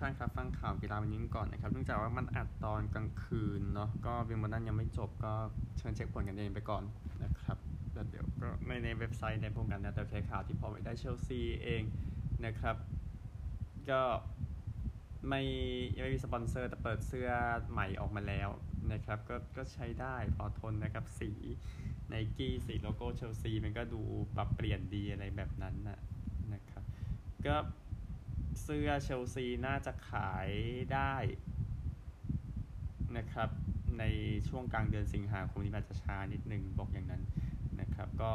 แฟนครับฟังข่าวกีฬาวันนี้ก่อนนะครับเนื่องจากว่ามันอัดตอนกลางคืนเนาะก็วิมเบิลดันยังไม่จบก็เชิญเช็คผลกันเองไปก่อนนะครับแล้วเดี๋ยวก็ในในเว็บไซต์ในโปรแกรมนะแต่แค่ข่าวที่พอไปได้เชลซีเองนะครับ ก็ไม่ยังไม่มีสปอนเซอร์แต่เปิดเสื้อใหม่ออกมาแล้วนะครับก็ก็ใช้ได้พอทนนะครับสีไนกี้สีโลโก้เชลซีมันก็ดูปรับเปลี่ยนดีอะไรแบบนั้นนะนะครับก็ เสื้อเชลซีน่าจะขายได้นะครับ ในช่วงกลางเดือนสิงหาคมนี้อาจจะช้านิดนึงบอกอย่างนั้นนะครับ ก็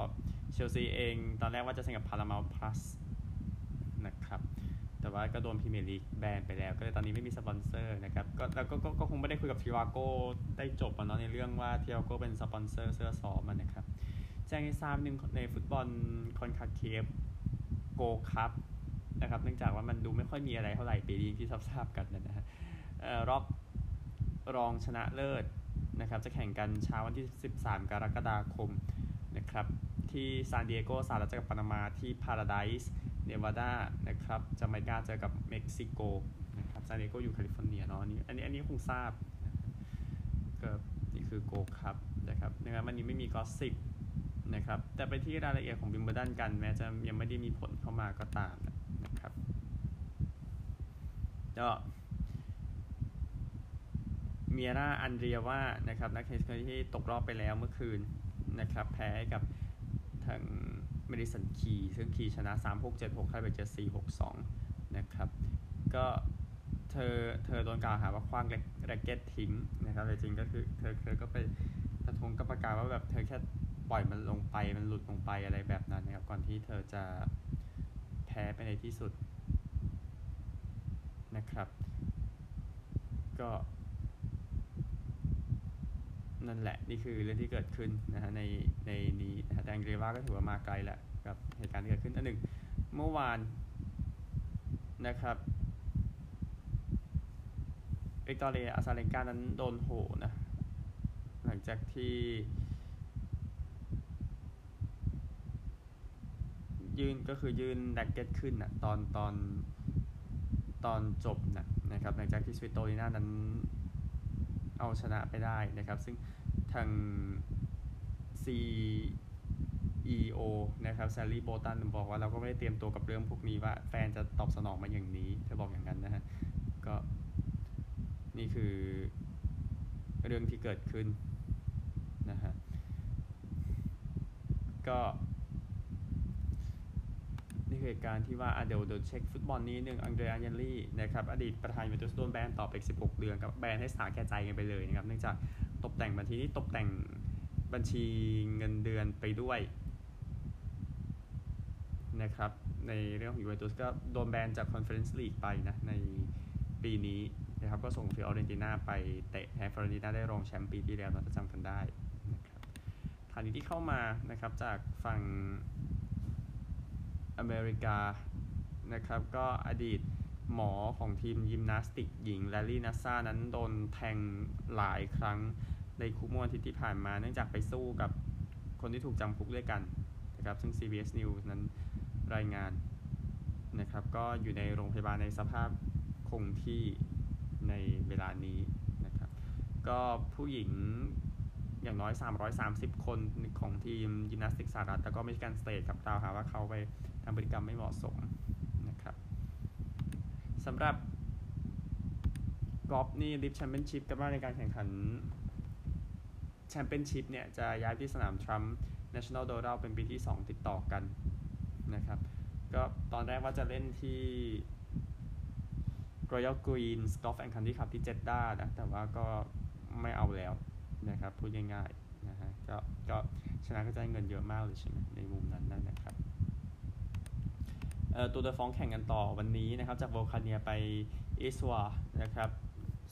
เชลซีเองตอนแรกว่าจะเซ็นกับ Paramount Plus นะครับแต่ว่าก็โดนพรีเมียร์ลีกแบนไปแล้ว ก็เลยตอนนี้ไม่มีสปอนเซอร์นะครับ ก็แล้วก็ก็คงไม่ได้คุยกับ Trivago ได้จบอะเนาะในเรื่องว่า Trivago เป็นสปอนเซอร์เสื้อซ้อมมันนะครับ แจ้งให้ทราบหนึ่งในฟุตบอล CONCACAF Gold Cup นะครับ เนื่องจากว่ามันดูไม่ค่อยมีอะไรเท่าไหร่ปีนี้ที่ทราบกันนะฮะรอบรองชนะเลิศนะครับ จะแข่งกันเช้าวันที่ 13 กรกฎาคมนะครับที่ซานดิเอโกสหรัฐกับปานามาที่พาราไดส์เนวาดานะครับจาเมกาเจอกับเม็กซิโกนะครับซานดิเอโกอยู่แคลิฟอร์เนียเนาะอันนี้อันนี้อันนี้คงทราบก็นี่คือ Gold Cup นะครับนะครับวันนี้ไม่มี gossip นะครับแต่ไปที่รายละเอียดของวิมเบิลดันกัน แม้จะยังไม่ได้มีผลเข้ามาก็ตามนะ ครับก็เมียร่าอันเรียว่านะครับนักเทนนิสที่ตกรอบไปแล้วเมื่อคืนนะครับแพ้กับทางเมดิสันคีส์ซึ่งคีส์ชนะ 3 6 7 6ใครไปเจอ4 6 2 นะครับ ก็เธอเธอโดนกล่าวหาว่าคว้างแร็กเก็ตทิ้งนะครับแต่จริงก็คือเธอเธอก็ไปประทงกับประกาศว่าแบบเธอแค่ปล่อยมันลงไปมันหลุดลงไปอะไรแบบนั้นนะครับก่อนที่เธอจะ พ้ไปในที่สุดนะครับ ก็ นั่นแหละนี่คือเรื่องที่เกิดขึ้นนะฮะในในนี้นะฮะแดงเรว่าก็ถือว่ามาไกลแหละกับเหตุการณ์ที่เกิดขึ้นอันหนึ่งเมื่อวานนะครับวิกตอเรียอาซาเลนกานั้นโดนโหนะ หลังจากที่ ยืนก็คือยืนแดกเก็ตขึ้นนะตอนตอนตอนจบนะนะครับหลังจากที่สวิตโตลีน่านั้นเอาชนะไปได้นะครับ ซึ่งทาง CEO นะครับแซลลี่โบลตันบอกว่าเราก็ไม่ได้เตรียมตัวกับเรื่องพวกนี้ว่าแฟนจะตอบสนองมาอย่างนี้ เธอบอกอย่างนั้นนะฮะ ก็นี่คือเรื่องที่เกิดขึ้นนะฮะ ก็ นี่คือเหตุการณ์ที่ว่าเดี๋ยวเดี๋ยวเช็คฟุตบอลนี้หนึ่งอันเดรียอันเญลลี่นะครับอดีตประธานยูเวนตุสโดนแบนต่อไป16 เดือนกับแบนให้สาแก่ใจกันไปเลยนะครับเนื่องจากตกแต่งบัญชีนี้ตกแต่งบัญชีเงินเดือนไปด้วยนะครับในเรื่องของยูเวนตุสก็โดนแบนจากคอนเฟอเรนซ์ลีกไปนะในปีนี้นะครับก็ส่งฟิออเรนติน่าไปเตะแพ้ฟิออเรนติน่าได้รองแชมป์ปีที่แล้วเราจะจำกันได้นะครับข่าวนี้ที่เข้ามานะครับจากฝั่ง อเมริกานะครับก็อดีตหมอของทีมยิมนาสติกหญิงแลร์รี่นาสซาร์นั้นโดนแทงหลายครั้งในคุกเมื่อวันทิตย์ที่ผ่านมา เนื่องจากไปสู้กับคนที่ถูกจำคุกด้วยกันนะครับซึ่ง CBS News นั้นรายงานนะครับก็อยู่ในโรงพยาบาลในสภาพคงที่ในเวลานี้นะครับก็ผู้หญิง อย่างน้อย 330 คนของทีมยิมนาสติกสหรัฐแล้วก็มิชิแกนสเตทกับกล่าวหาว่าเขาไปทำพฤติกรรมไม่เหมาะสมนะครับสำหรับกอล์ฟนี่ลิฟแชมเปี้ยนชิพกันบ้างในการแข่งขันแชมเปี้ยนชิพเนี่ยจะย้ายที่สนามทรัมป์ National Doral เป็นปีที่ 2 ติดต่อกันนะครับ ก็ตอนแรกว่าจะเล่นที่ Royal Greens Golf and Country Club ที่เจด้านะ แต่ว่าก็ไม่เอาแล้ว นะครับพูดง่ายๆนะฮะก็ก็ชนะก็จะได้เงินเยอะมากเลยใช่ไหมในมุมนั้นนั่นนะครับเอ่อตัวเดฟองแข่งกันต่อวันนี้นะครับจากโวลคาเนียไปอิสวานะครับ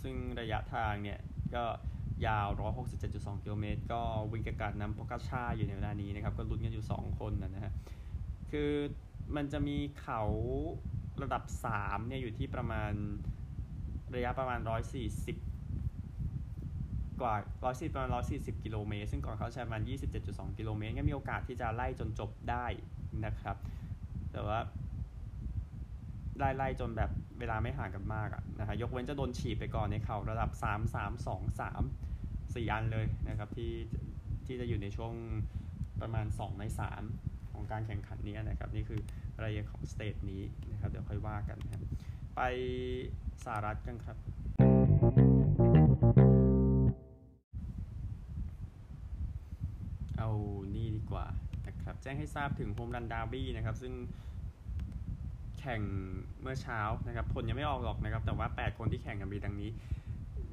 ซึ่งระยะทางเนี่ยก็ยาว 167.2 กิโลเมตร ก็วิ่งกการนำพกาชาอยู่ในเวลานี้นะครับ ก็ลุ้นกันอยู่ 2 คนนะฮะ คือมันจะมีเขาระดับ 3 เนี่ยอยู่ที่ประมาณระยะประมาณ 140 กว่า 140ประมาณ140 กิโลเมตร ซึ่งก่อนเขาใช้ประมาณ 27.2 กิโลเมตร ก็มีโอกาสที่จะไล่จนจบได้นะครับ แต่ว่าไล่ๆจนแบบเวลาไม่ห่างกันมากอะนะฮะ ยกเว้นจะโดนฉีดไปก่อนในเข่าระดับ 3 3 2 3 4 อันเลยนะครับที่ที่จะอยู่ในช่วงประมาณ 2 ใน 3 ของการแข่งขันนี้นะครับ นี่คือรายละเอียดของสเตจนี้นะครับ เดี๋ยวค่อยว่ากันนะครับไปสหรัฐกันครับ กว่านะครับแจ้งให้ทราบถึง Home Run Derby นะครับซึ่งแข่งเมื่อเช้านะครับผลยังไม่ออกหรอกนะครับ แต่ว่า 8 คนที่แข่งกันมีดังนี้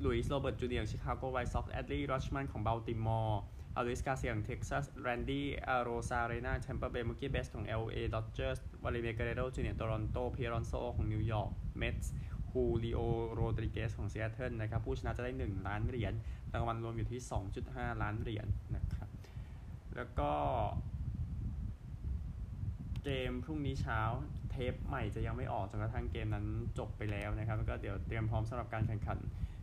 ลุยส์โรเบิร์ตจูเนียร์ชิคาโกไวท์ซ็อกซ์แอดลี่รัตช์แมนของเบลติมอร์อโดลิสการ์เซียของเท็กซัสแรนดี้อาโรซาเรนาแชมเปอร์เบย์มุกกี้เบตส์ของ LA Dodgers วลาดิเมียร์เกร์เรโรจูเนียร์โตรอนโตพีทอลอนโซของนิวยอร์กเมทส์ฮูลิโอโรดริเกสของซีแอตเทิลนะครับผู้ชนะจะได้ 1 ล้านเหรียญรางวัลรวมอยู่ที่ 2.5 ล้านเหรียญนะ แล้วก็ เกมพรุ่งนี้เช้าเทปใหม่จะยังไม่ออกจนกระทั่งเกมนั้นจบไปแล้วนะครับ แล้วก็เดี๋ยวเตรียมพร้อมสำหรับการแข่งขัน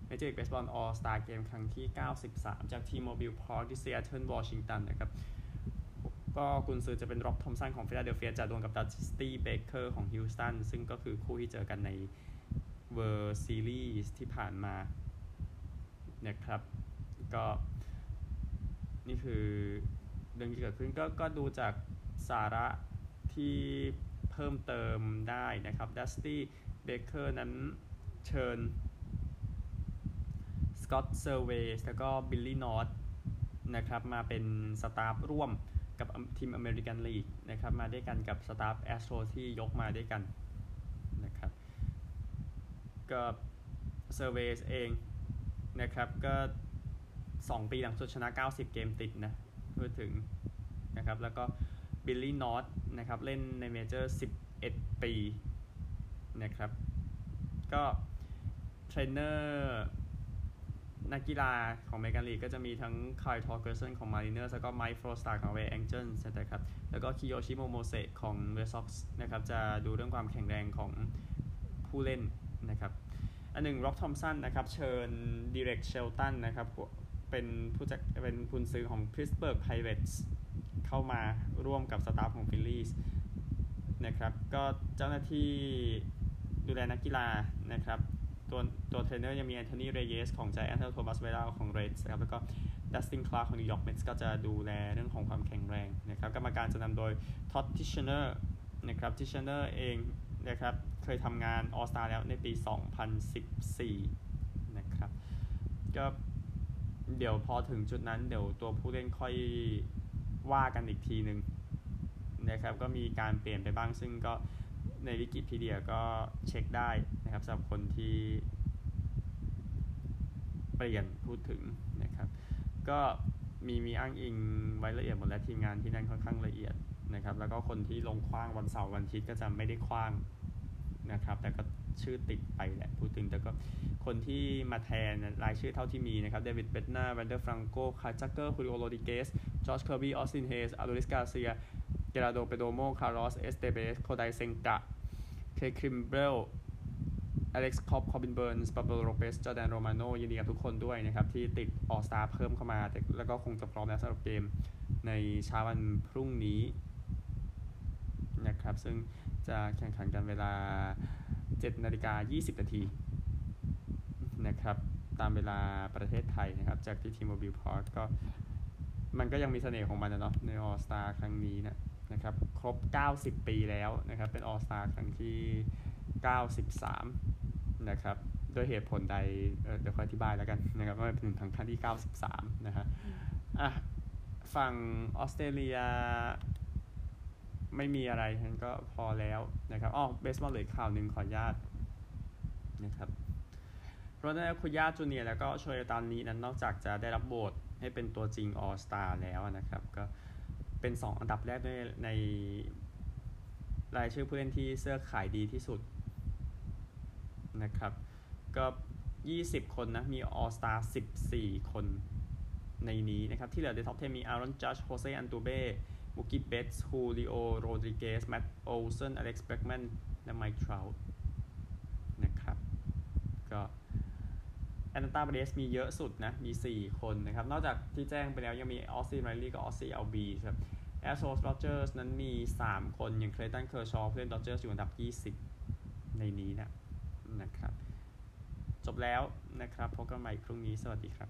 Major League Baseball All Star Game ครั้งที่ 93 จาก T-Mobile Park ที่ Seattle Washington นะครับ ก็กุนซือจะเป็นร็อบทอมสันของฟิลาเดลเฟียจะดวลกับดัสตี้เบเกอร์ของฮิวสตันซึ่งก็คือคู่ที่เจอกันใน World Series ที่ผ่านมานะครับ ก็นี่คือ เรื่องที่เกิดขึ้นก็ก็ดูจากสาระที่เพิ่มเติมได้นะครับดัสตี้เบเกอร์นั้นเชิญสกอตต์เซอร์เวสแล้วก็บิลลี่นอตนะครับมาเป็นสตาฟร่วมกับทีมอเมริกันลีกนะครับมาด้วยกันกับสตาฟแอสโตรที่ยกมาด้วยกันนะครับก็เซอร์เวสเองนะครับก็ 2 ปีหลังสุดชนะ 90 เกมติดนะ พูดถึงนะครับแล้วก็บิลลี่นอตนะครับเล่นในเมเจอร์11 ปีนะครับก็เทรนเนอร์นักกีฬาของอเมริกันลีก็จะมีทั้งคายทอร์เกอร์สันของมาริเนอร์แล้วก็ไมค์ฟรอสตาของเวย์แองเจิลนะครับแล้วก็คิโยชิโมโมเซของไวท์ซ็อกซ์นะครับจะดูเรื่องความแข็งแรงของผู้เล่นนะครับอันหนึ่งร็อบทอมสันนะครับเชิญดีเร็กเชลตันนะครับ เป็นผู้จัดเป็นกุนซือของ Pittsburgh Pirates เข้ามาร่วมกับสตาฟของฟิลลี่นะครับ ก็เจ้าหน้าที่ดูแลนักกีฬานะครับ ตัวตัวเทรนเนอร์ยังมีแอนโทนีเรเยสของไจแอนต์สแล้วก็โทมัสเวราของเรดส์ครับ แล้วก็ดัสตินคลาร์ของนิวยอร์กเมทส์ก็จะดูแลเรื่องของความแข็งแรงนะครับ กรรมการจะนำโดยท็อดด์ทิชเนอร์นะครับทิชเนอร์เองนะครับ เคยทำงาน All Star แล้วในปี 2014 นะครับ ก็ เดี๋ยวพอถึงจุดนั้นเดี๋ยวตัวผู้เล่นค่อยว่ากันอีกทีหนึ่งนะครับก็มีการเปลี่ยนไปบ้างซึ่งก็ในวิกิพีเดียก็เช็คได้นะครับสำหรับคนที่เปลี่ยนพูดถึงนะครับ ก็มีมีอ้างอิงไว้ละเอียดหมดและทีมงานที่นั่นค่อนข้างละเอียดนะครับ แล้วก็คนที่ลงขว้างวันเสาร์วันอาทิตย์ก็จะไม่ได้ขว้างนะครับ แต่ก็ ชื่อติดไปแหละพูดถึงแต่ก็คนที่มาแทนรายชื่อเท่าที่มีนะครับเดวิดเบดนาร์วานเดอร์ฟรังโกไคล์ทักเกอร์ฮูลิโอโรดริเกสจอร์จเคอร์บี้ออสตินเฮสอโดลิสการ์เซียเจราลโดเปร์โดโมคาร์ลอสเอสเตเบสโคไดเซงกะเครกคิมเบรลอเล็กซ์ ค็อบบ์ คอร์บินเบิร์นส์ปาโบลโลเปซ จอร์แดนโรมาโนยินดีกับทุกคนด้วยนะครับ ที่ติด All-Star เพิ่มเข้ามาแต่แล้วก็คงจะพร้อมแล้วสำหรับเกมในเช้าวันพรุ่งนี้นะครับ ซึ่งจะแข่งขันกันเวลา 7นาฬิกา20นาทีนะครับตามเวลาประเทศไทยนะครับจากที่ T-Mobile Park ก็มันก็ยังมีเสน่ห์ของมันนะเนาะใน All-Star ครั้งนี้นะนะครับครบ 90 ปีแล้วนะครับเป็นออสตาครั้งที่ 93 นะครับด้วยเหตุผลใดเดี๋ยวค่อยอธิบายแล้วกันนะครับว่าเป็นถึงครั้งที่ 93 นะฮะอะฝั่งออสเตรเลีย ไม่มีอะไรฉันก็พอแล้วนะครับอ๋อเบสบอลเหลือข่าวหนึ่งขออนุญาตนะครับโรนัลคุย่าจูเนียแล้วก็โชยตานนี้นั้นนอกจากจะได้รับโบทให้เป็นตัวจริงออสตาแล้วนะครับ ก็เป็น 2 อันดับแรกด้วยในรายชื่อผู้เล่นที่เสื้อขายดีที่สุดนะครับ ก็ 20 คนนะ มี All-Star 14 คนในนี้นะครับ ที่เหลือใน top 10มีแอรอนจัดจ์ โฮเซอัลตูเว มูกี เบ็ตส์ฮูลิโอโรดริเกซ แมตต์โอลสันอเล็กซ์เบร็กแมนและไมค์ เทราต์นะครับ ก็แอนตาเบรสมีเยอะสุดนะ มี 4 คนนะครับ นอกจากที่แจ้งไปแล้วยังมีออสซี่ไรลี่กับออสซี่เอลบีครับแอสโซสโรเจอร์สนั้นมี 3 คนอย่างเคลตันเคอร์ชอว์เล่นดอเจอร์สอยู่อันดับ 20 ในนี้นะนะครับ จบแล้วนะครับพบกันใหม่พรุ่งนี้สวัสดีครับ